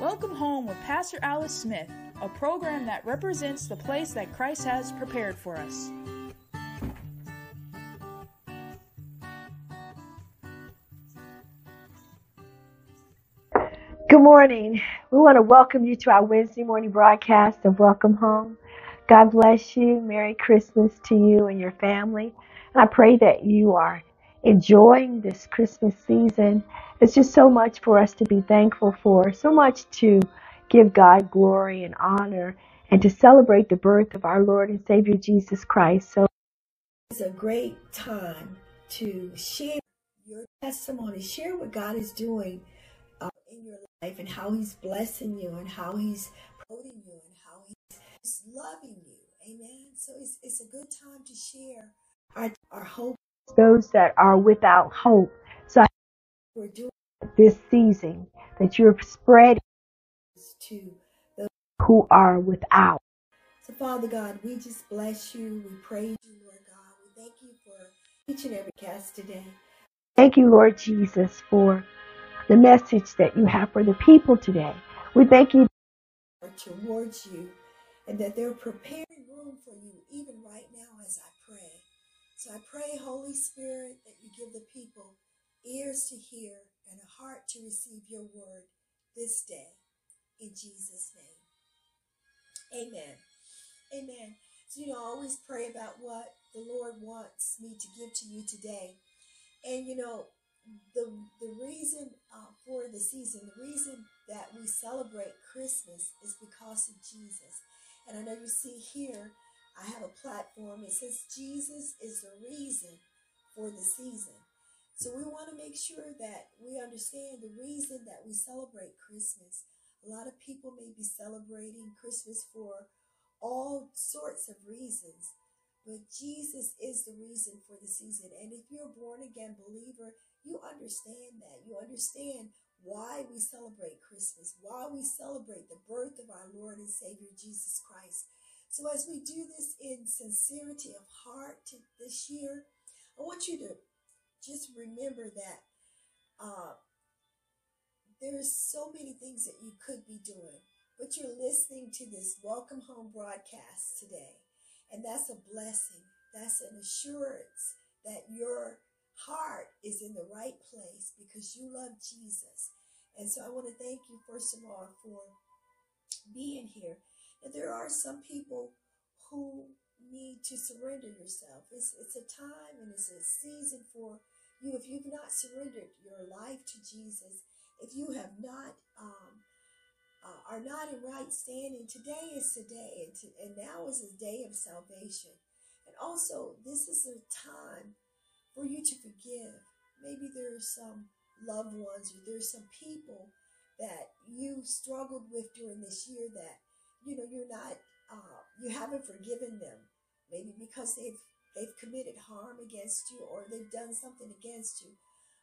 Welcome home with Pastor Alice Smith, a program that represents the place that Christ has prepared for us. Good morning. We want to welcome you to our Wednesday morning broadcast of Welcome Home. God bless you. Merry Christmas to you and your family. And I pray that you are enjoying this Christmas season. It's just so much for us to be thankful for, so much to give God glory and honor, and to celebrate the birth of our Lord and Savior Jesus Christ. So it's a great time to share your testimony, share what God is doing uh, in your life and how He's blessing you and how He's promoting you and how He's loving you. Amen. So it's, it's a good time to share our, our hope those that are without hope. So we're doing this season that you're spreading to those who are without. So Father God, we just bless you. We praise you, Lord God. We thank you for each and every cast today. Thank you, Lord Jesus, for the message that you have for the people today. We thank you towards you and that they're preparing room for you even right now as I pray. So I pray, Holy Spirit, that you give the people ears to hear and a heart to receive your word this day. In Jesus' name. Amen. Amen. So, you know, I always pray about what the Lord wants me to give to you today. And, you know, the, the reason uh, for the season, the reason that we celebrate Christmas is because of Jesus. And I know you see here, I have a platform. It says Jesus is the reason for the season. So we want to make sure that we understand the reason that we celebrate Christmas. A lot of people may be celebrating Christmas for all sorts of reasons, but Jesus is the reason for the season. And if you're a born again believer, you understand that. You understand why we celebrate Christmas, why we celebrate the birth of our Lord and Savior Jesus Christ. So as we do this in sincerity of heart this year, I want you to just remember that uh, there's so many things that you could be doing, but you're listening to this Welcome Home broadcast today. And that's a blessing. That's an assurance that your heart is in the right place because you love Jesus. And so I want to thank you, first of all, for being here. And there are some people who need to surrender yourself. It's, it's a time and it's a season for you. If you've not surrendered your life to Jesus, if you have not, um, uh, are not in right standing, today is today, and, to, and now is a day of salvation. And also, this is a time for you to forgive. Maybe there are some loved ones or there's some people that you struggled with during this year that you know you're not uh, you haven't forgiven them. Maybe because they've they've committed harm against you or they've done something against you.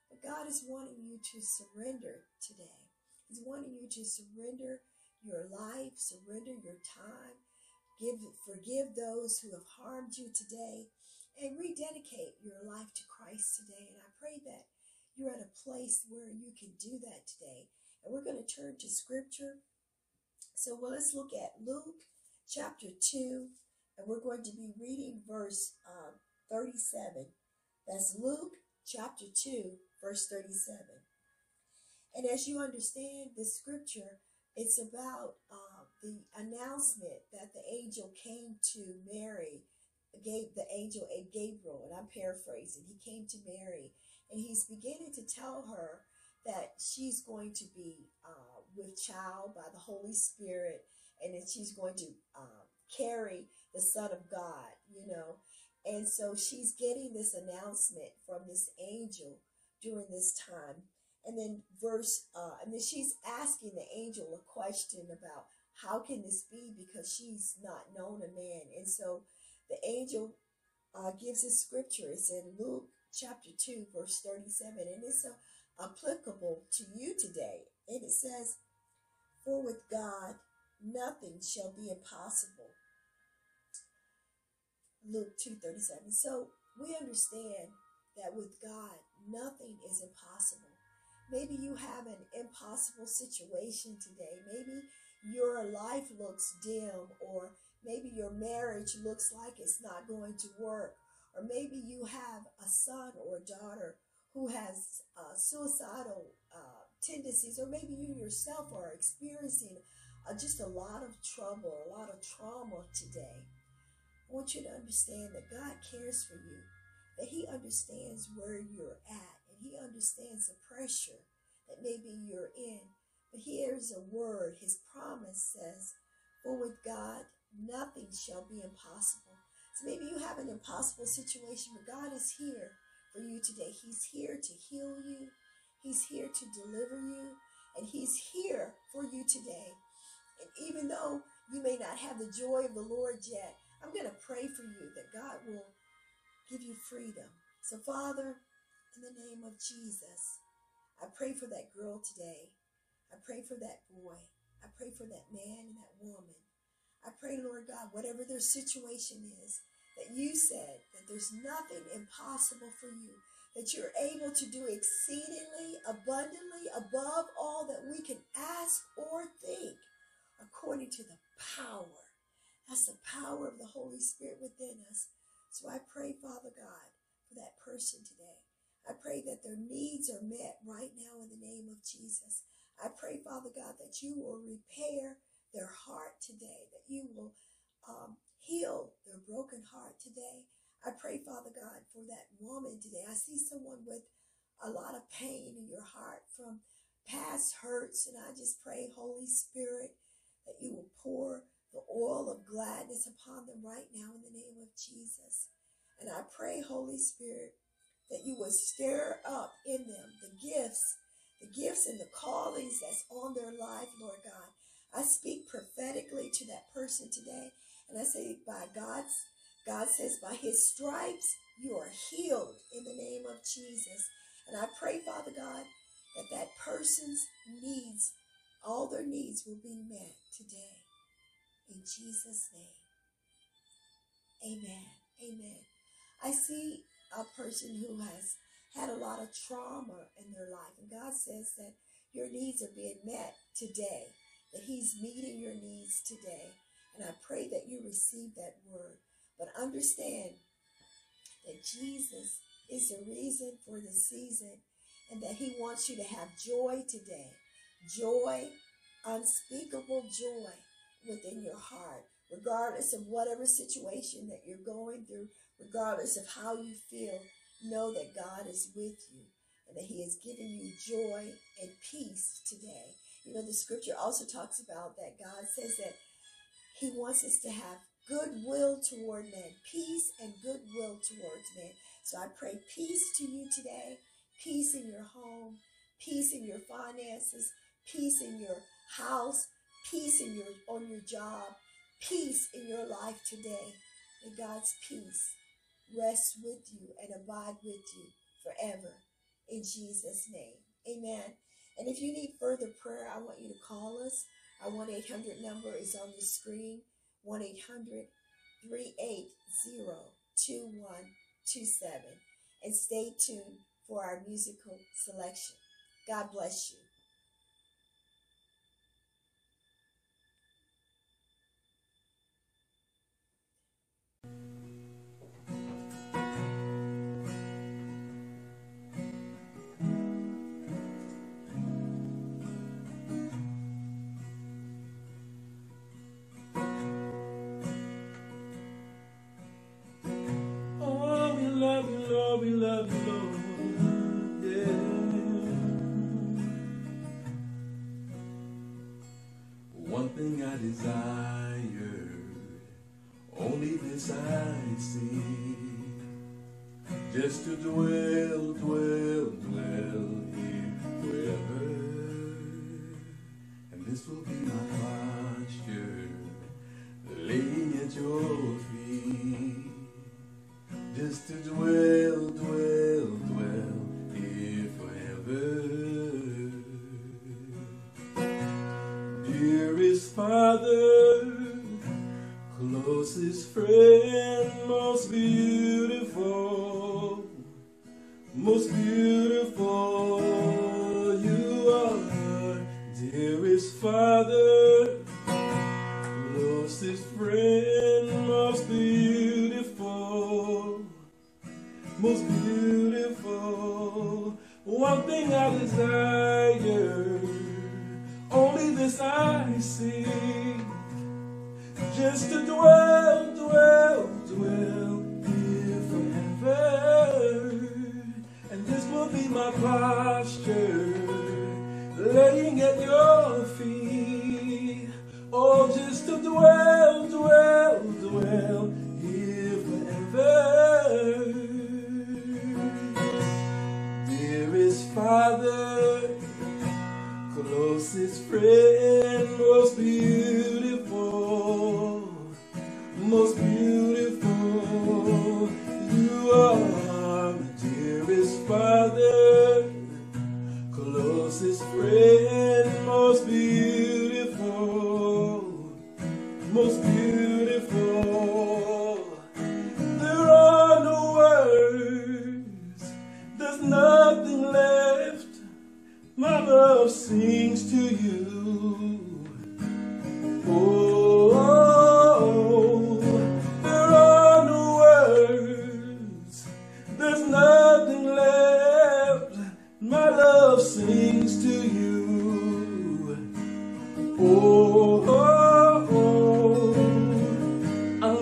But god is wanting you to surrender today. He's wanting you to surrender your life surrender your time give forgive those who have harmed you today and rededicate your life to christ today. And i pray that you're at a place where you can do that today. And we're going to turn to scripture so well, let's look at Luke chapter 2, and we're going to be reading verse um, 37. That's Luke chapter 2, verse 37. And as you understand this scripture, it's about uh, the announcement that the angel came to Mary, gave the angel a Gabriel, and I'm paraphrasing. He came to Mary, and he's beginning to tell her that she's going to be uh, with child by the Holy Spirit, and that she's going to um, carry the Son of God, you know. And so she's getting this announcement from this angel during this time. And then verse, uh, and then she's asking the angel a question about how can this be because she's not known a man. And so the angel uh, gives a scripture. It's in Luke chapter 2, verse 37, and it's uh, applicable to you today. And it says, for with God, nothing shall be impossible. Luke 2.37. So we understand that with God, nothing is impossible. Maybe you have an impossible situation today. Maybe your life looks dim, or maybe your marriage looks like it's not going to work, or maybe you have a son or daughter who has uh, suicidal tendencies, or maybe you yourself are experiencing uh, just a lot of trouble, a lot of trauma today. I want you to understand that God cares for you, that He understands where you're at, and He understands the pressure that maybe you're in. But here's a word His promise says, For with God, nothing shall be impossible. So maybe you have an impossible situation, but God is here for you today. He's here to heal you, He's here to deliver you, and He's here for you today. And even though you may not have the joy of the Lord yet, I'm going to pray for you that God will give you freedom. So, Father, in the name of Jesus, I pray for that girl today. I pray for that boy. I pray for that man and that woman. I pray, Lord God, whatever their situation is, that you said that there's nothing impossible for you, that you're able to do exceedingly, abundantly, above all that we can ask or think, according to the power that's the power of the Holy Spirit within us. So I pray, Father God, for that person today. I pray that their needs are met right now in the name of Jesus. I pray, Father God, that you will repair their heart today, that you will um, heal their broken heart today. I pray, Father God, for that woman today. I see someone with a lot of pain in your heart from past hurts, and I just pray, Holy Spirit, that you will pour the oil of gladness upon them right now in the name of Jesus. And I pray, Holy Spirit, that you would stir up in them the gifts, the gifts and the callings that's on their life, Lord God. I speak prophetically to that person today. And I say, by God's, God says, by his stripes, you are healed in the name of Jesus. And I pray, Father God, that that person's needs, all their needs will be met today. In Jesus' name. Amen. Amen. I see a person who has had a lot of trauma in their life, and God says that your needs are being met today, that He's meeting your needs today. And I pray that you receive that word. But understand that Jesus is the reason for the season and that He wants you to have joy today. Joy, unspeakable joy within your heart, regardless of whatever situation that you're going through, regardless of how you feel, know that God is with you and that He is giving you joy and peace today. You know, the scripture also talks about that God says that He wants us to have goodwill toward men, peace and goodwill towards men. So I pray peace to you today, peace in your home, peace in your finances, peace in your house, peace in your on your job, peace in your life today. And God's peace rest with you and abide with you forever. In Jesus' name. Amen. And if you need further prayer, I want you to call us. Our 1 800 number is on the screen 1 800 380 2127. And stay tuned for our musical selection. God bless you. Closest friend, most beautiful most beautiful. Dearest Father, closest friend, most beautiful, most beautiful. You are my dearest Father, closest friend,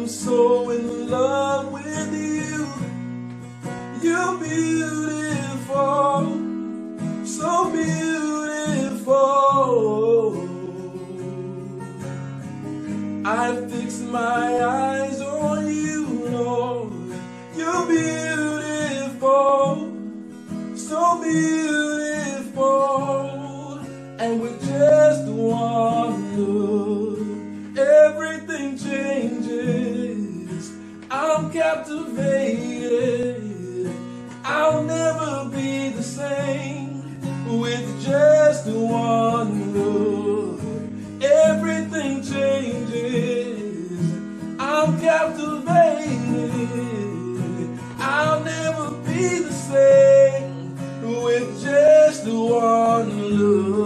so in love with you. You're beautiful, so beautiful. I fix my eyes same with just one look. Everything changes. I'm captivated. I'll never be the same with just one look.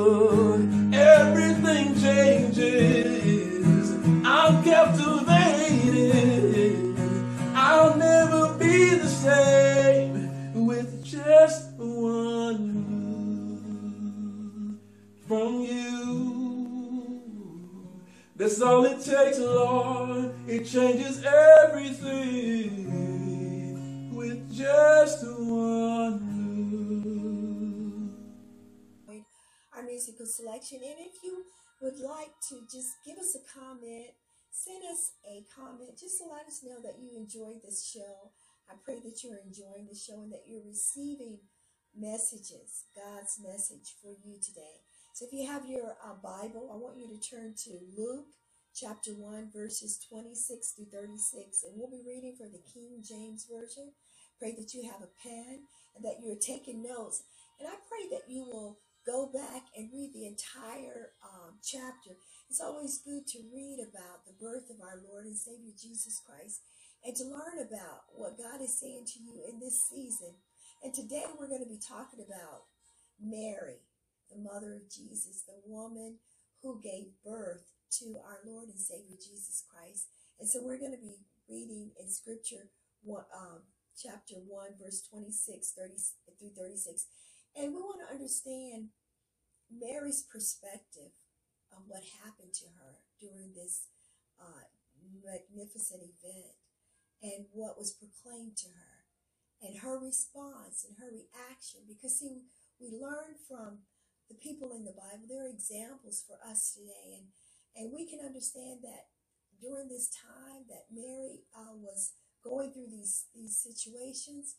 Changes everything with just one look. our musical selection. And if you would like to just give us a comment, send us a comment just to let us know that you enjoyed this show. I pray that you're enjoying the show and that you're receiving messages, God's message for you today. So if you have your uh, Bible, I want you to turn to Luke chapter 1, verses 26 through 36. And we'll be reading from the King James Version. Pray that you have a pen and that you're taking notes. And I pray that you will go back and read the entire um, chapter. It's always good to read about the birth of our Lord and Savior Jesus Christ and to learn about what God is saying to you in this season. And today we're going to be talking about Mary, the mother of Jesus, the woman who gave birth to our Lord and Savior Jesus Christ. And so we're going to be reading in Scripture, one, um, chapter 1, verse 26 30 through 36. And we want to understand Mary's perspective of what happened to her during this uh, magnificent event and what was proclaimed to her and her response and her reaction. Because, see, we learn from the people in the Bible, they're examples for us today. And, and we can understand that during this time that Mary uh, was going through these, these situations,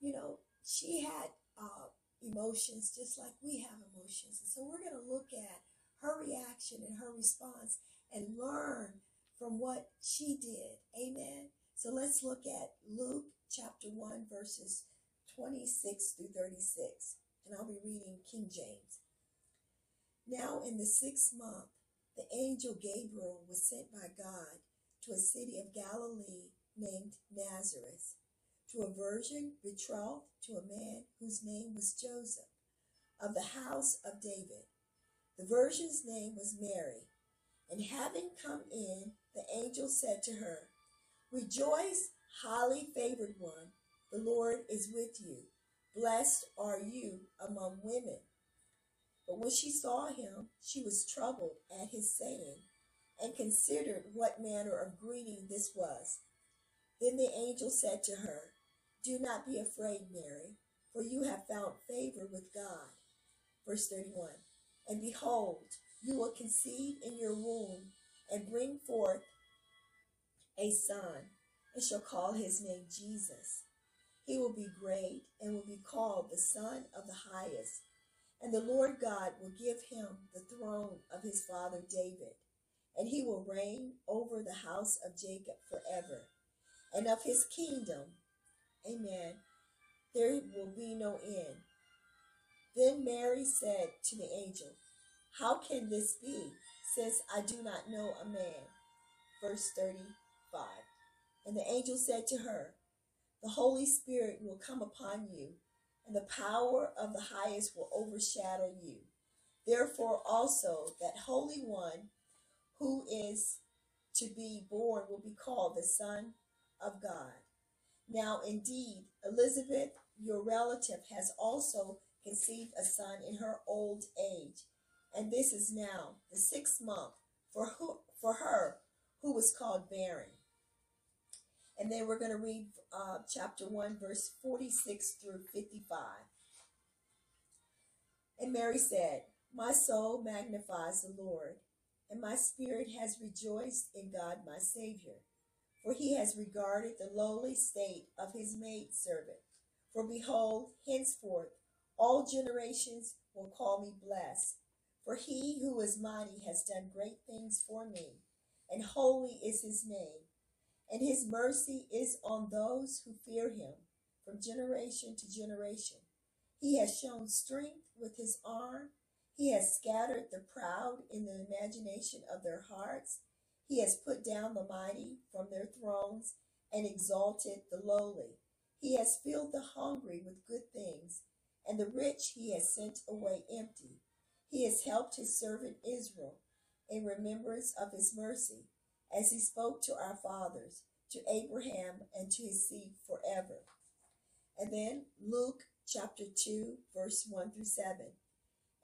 you know, she had uh, emotions just like we have emotions. And so we're going to look at her reaction and her response and learn from what she did. Amen. So let's look at Luke chapter 1, verses 26 through 36. And I'll be reading King James. Now, in the sixth month, the angel Gabriel was sent by God to a city of Galilee named Nazareth, to a virgin betrothed to a man whose name was Joseph, of the house of David. The virgin's name was Mary. And having come in, the angel said to her, Rejoice, highly favored one, the Lord is with you. Blessed are you among women. But when she saw him, she was troubled at his saying, and considered what manner of greeting this was. Then the angel said to her, Do not be afraid, Mary, for you have found favor with God. Verse 31 And behold, you will conceive in your womb and bring forth a son, and shall call his name Jesus. He will be great and will be called the Son of the Highest. And the Lord God will give him the throne of his father David, and he will reign over the house of Jacob forever. And of his kingdom, amen, there will be no end. Then Mary said to the angel, How can this be, since I do not know a man? Verse 35. And the angel said to her, The Holy Spirit will come upon you and the power of the highest will overshadow you. Therefore, also, that Holy One who is to be born will be called the Son of God. Now, indeed, Elizabeth, your relative, has also conceived a son in her old age, and this is now the sixth month for, who, for her who was called barren. And then we're going to read uh, chapter 1, verse 46 through 55. And Mary said, My soul magnifies the Lord, and my spirit has rejoiced in God my Savior, for he has regarded the lowly state of his maidservant. For behold, henceforth all generations will call me blessed. For he who is mighty has done great things for me, and holy is his name and his mercy is on those who fear him from generation to generation. He has shown strength with his arm. He has scattered the proud in the imagination of their hearts. He has put down the mighty from their thrones and exalted the lowly. He has filled the hungry with good things, and the rich he has sent away empty. He has helped his servant Israel in remembrance of his mercy as he spoke to our fathers, to Abraham, and to his seed forever. And then Luke chapter 2, verse 1 through 7.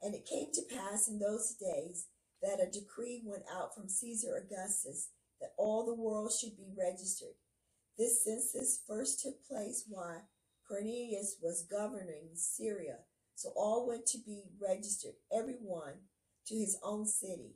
And it came to pass in those days that a decree went out from Caesar Augustus that all the world should be registered. This census first took place while Cornelius was governing Syria. So all went to be registered, every one to his own city.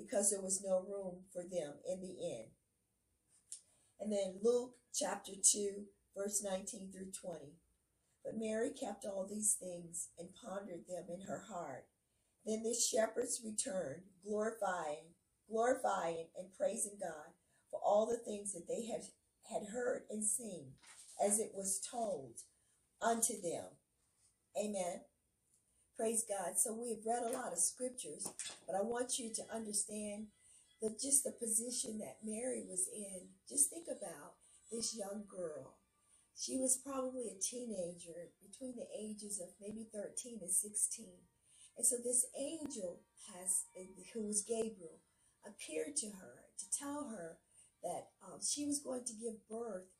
because there was no room for them in the inn. And then Luke chapter 2, verse 19 through 20. But Mary kept all these things and pondered them in her heart. Then the shepherds returned, glorifying, glorifying and praising God for all the things that they had, had heard and seen, as it was told unto them. Amen. Praise God. So we've read a lot of scriptures, but I want you to understand the just the position that Mary was in. Just think about this young girl. She was probably a teenager between the ages of maybe 13 and 16. And so this angel has, who was Gabriel, appeared to her to tell her that um, she was going to give birth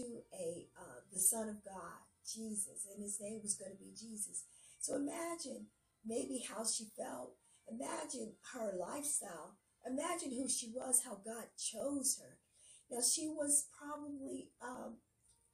to a uh, the Son of God, Jesus, and his name was going to be Jesus. So imagine maybe how she felt. Imagine her lifestyle. Imagine who she was, how God chose her. Now, she was probably um,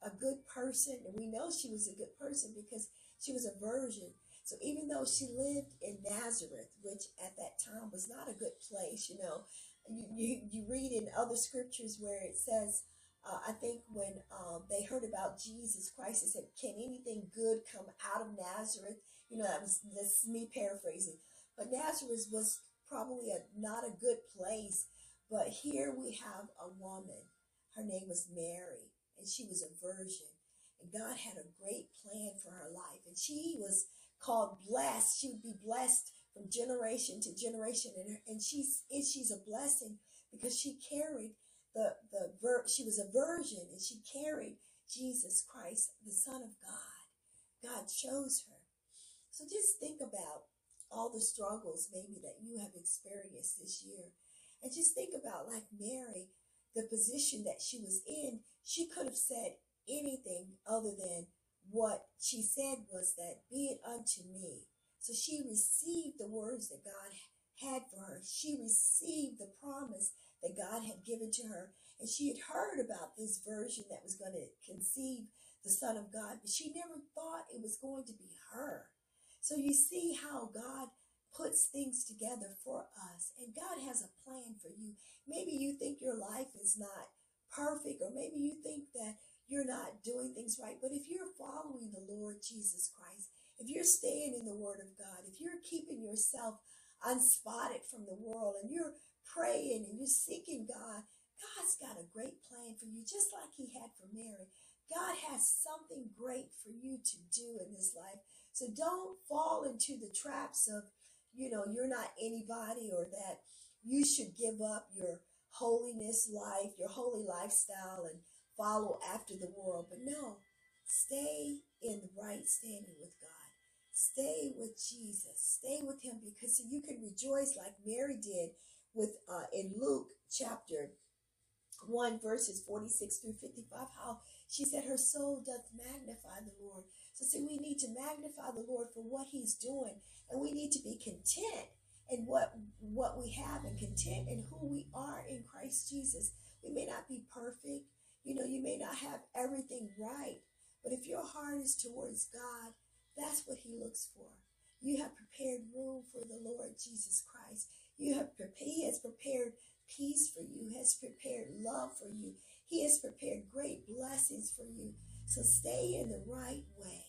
a good person, and we know she was a good person because she was a virgin. So even though she lived in Nazareth, which at that time was not a good place, you know, you, you, you read in other scriptures where it says, uh, I think when um, they heard about Jesus Christ, they said, Can anything good come out of Nazareth? You know, that was this me paraphrasing. But Nazareth was probably a not a good place. But here we have a woman. Her name was Mary, and she was a virgin. And God had a great plan for her life. And she was called blessed. She would be blessed from generation to generation. And, her, and she's, and she's a blessing because she carried the, the, she was a virgin and she carried Jesus Christ, the Son of God. God chose her. So just think about all the struggles maybe that you have experienced this year. And just think about like Mary, the position that she was in. She could have said anything other than what she said was that, be it unto me. So she received the words that God had for her. She received the promise that God had given to her. And she had heard about this virgin that was going to conceive the Son of God, but she never thought it was going to be her. So you see how God puts things together for us. And God has a plan for you. Maybe you think your life is not perfect, or maybe you think that you're not doing things right. But if you're following the Lord Jesus Christ, if you're staying in the Word of God, if you're keeping yourself unspotted from the world and you're praying and you're seeking God, God's got a great plan for you, just like He had for Mary. God has something great for you to do in this life. So don't fall into the traps of, you know, you're not anybody or that you should give up your holiness life, your holy lifestyle and follow after the world. But no, stay in the right standing with God. Stay with Jesus. Stay with him because you can rejoice like Mary did with uh, in Luke chapter 1 verses 46 through 55 how she said her soul doth magnify the Lord. So see we need to magnify the Lord for what he's doing and we need to be content in what what we have and content in who we are in Christ Jesus. We may not be perfect. You know, you may not have everything right, but if your heart is towards God, that's what he looks for. You have prepared room for the Lord Jesus Christ. You have he has prepared peace for you, has prepared love for you. He has prepared great blessings for you. So stay in the right way.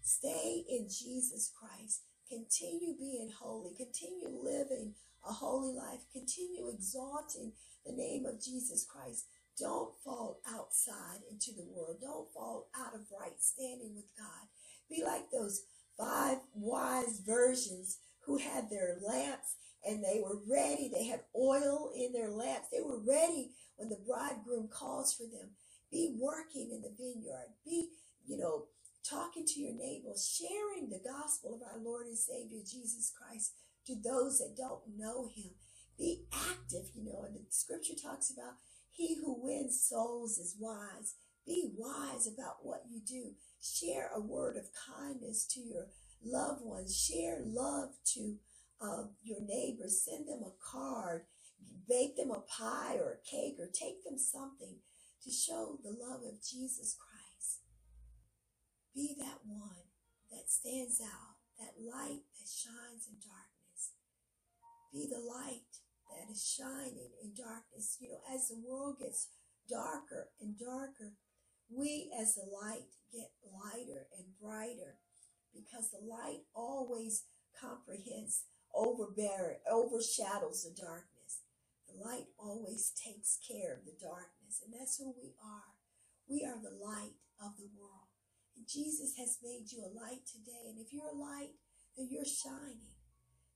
Stay in Jesus Christ. Continue being holy. Continue living a holy life. Continue exalting the name of Jesus Christ. Don't fall outside into the world. Don't fall out of right standing with God. Be like those five wise virgins who had their lamps and they were ready. They had oil in their lamps. They were ready when the bridegroom calls for them. Be working in the vineyard. Be, you know, talking to your neighbors, sharing the gospel of our Lord and Savior Jesus Christ to those that don't know him. Be active, you know, and the scripture talks about he who wins souls is wise. Be wise about what you do. Share a word of kindness to your loved ones. Share love to uh, your neighbors. Send them a card. Bake them a pie or a cake or take them something to show the love of Jesus Christ. Be that one that stands out, that light that shines in darkness. Be the light that is shining in darkness. You know, as the world gets darker and darker, we as the light get lighter and brighter because the light always comprehends, overbear, overshadows the darkness. The light always takes care of the darkness, and that's who we are. We are the light of the world. And Jesus has made you a light today. And if you're a light, then you're shining.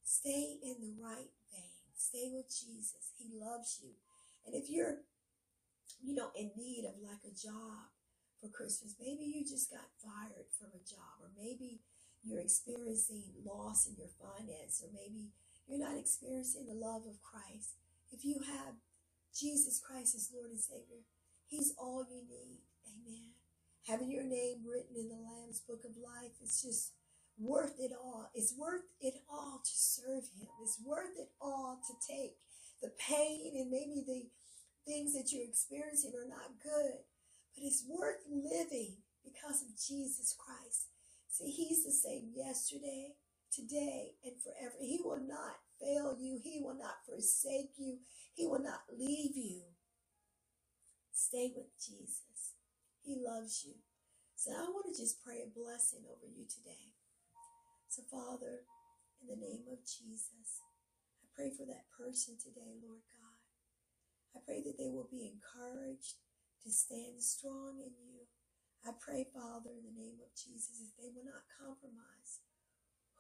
Stay in the right vein. Stay with Jesus. He loves you. And if you're, you know, in need of like a job for Christmas, maybe you just got fired from a job, or maybe you're experiencing loss in your finance, or maybe you're not experiencing the love of Christ. If you have Jesus Christ as Lord and Savior, He's all you need. Amen. Having your name written in the Lamb's Book of Life is just worth it all. It's worth it all to serve him. It's worth it all to take the pain and maybe the things that you're experiencing are not good, but it's worth living because of Jesus Christ. See, he's the same yesterday, today, and forever. He will not fail you. He will not forsake you. He will not leave you. Stay with Jesus. He loves you. So I want to just pray a blessing over you today. So, Father, in the name of Jesus, I pray for that person today, Lord God. I pray that they will be encouraged to stand strong in you. I pray, Father, in the name of Jesus, that they will not compromise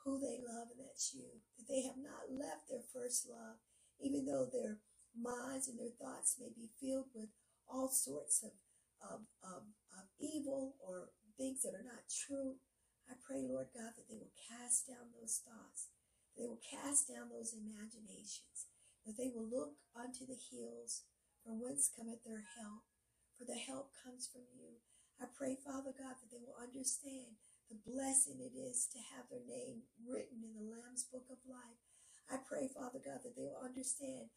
who they love, and that's you. That they have not left their first love, even though their minds and their thoughts may be filled with all sorts of, of, of, of evil or things that are not true. I pray, Lord God, that they will cast down those thoughts. They will cast down those imaginations. That they will look unto the hills from whence cometh their help. For the help comes from you. I pray, Father God, that they will understand the blessing it is to have their name written in the Lamb's Book of Life. I pray, Father God, that they will understand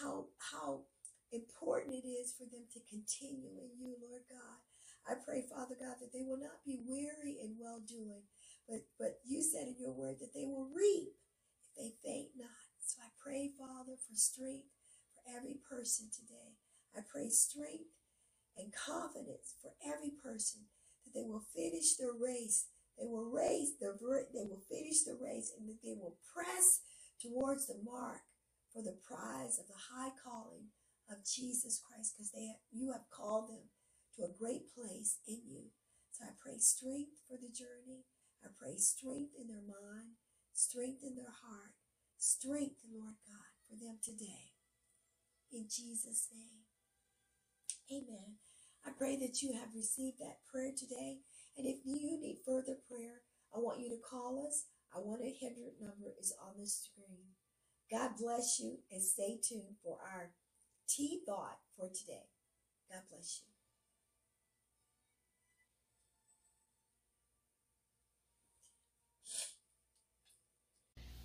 how, how important it is for them to continue in you, Lord God. I pray, Father God, that they will not be weary in well doing, but, but you said in your word that they will reap if they faint not. So I pray, Father, for strength for every person today. I pray strength and confidence for every person that they will finish their race they will raise the they will finish the race and that they will press towards the mark for the prize of the high calling of Jesus Christ because they have, you have called them to a great place in you. So I pray strength for the journey. I pray strength in their mind, strength in their heart, strength, Lord God, for them today. In Jesus' name. Amen. I pray that you have received that prayer today and if you need further prayer, I want you to call us. Our 1 800 number is on the screen. God bless you and stay tuned for our tea thought for today. God bless you.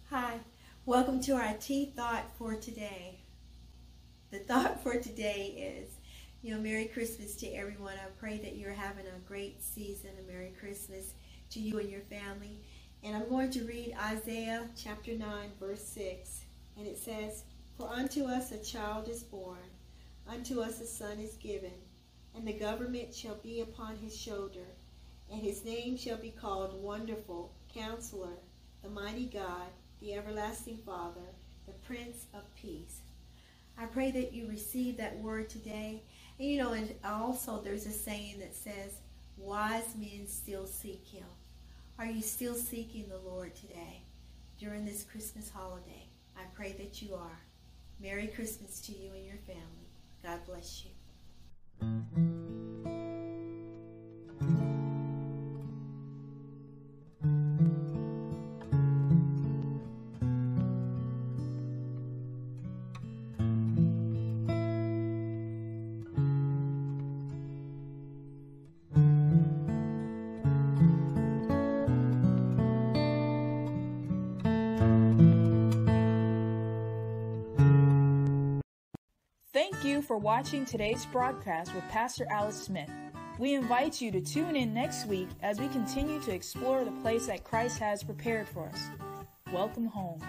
Hi, welcome to our tea thought for today. The thought for today is you know, Merry Christmas to everyone. I pray that you're having a great season. A Merry Christmas to you and your family. And I'm going to read Isaiah chapter 9, verse 6. And it says, For unto us a child is born, unto us a son is given, and the government shall be upon his shoulder, and his name shall be called Wonderful, Counselor, the Mighty God, the Everlasting Father, the Prince of Peace. I pray that you receive that word today you know, and also there's a saying that says, wise men still seek him. Are you still seeking the Lord today during this Christmas holiday? I pray that you are. Merry Christmas to you and your family. God bless you. Watching today's broadcast with Pastor Alice Smith. We invite you to tune in next week as we continue to explore the place that Christ has prepared for us. Welcome home.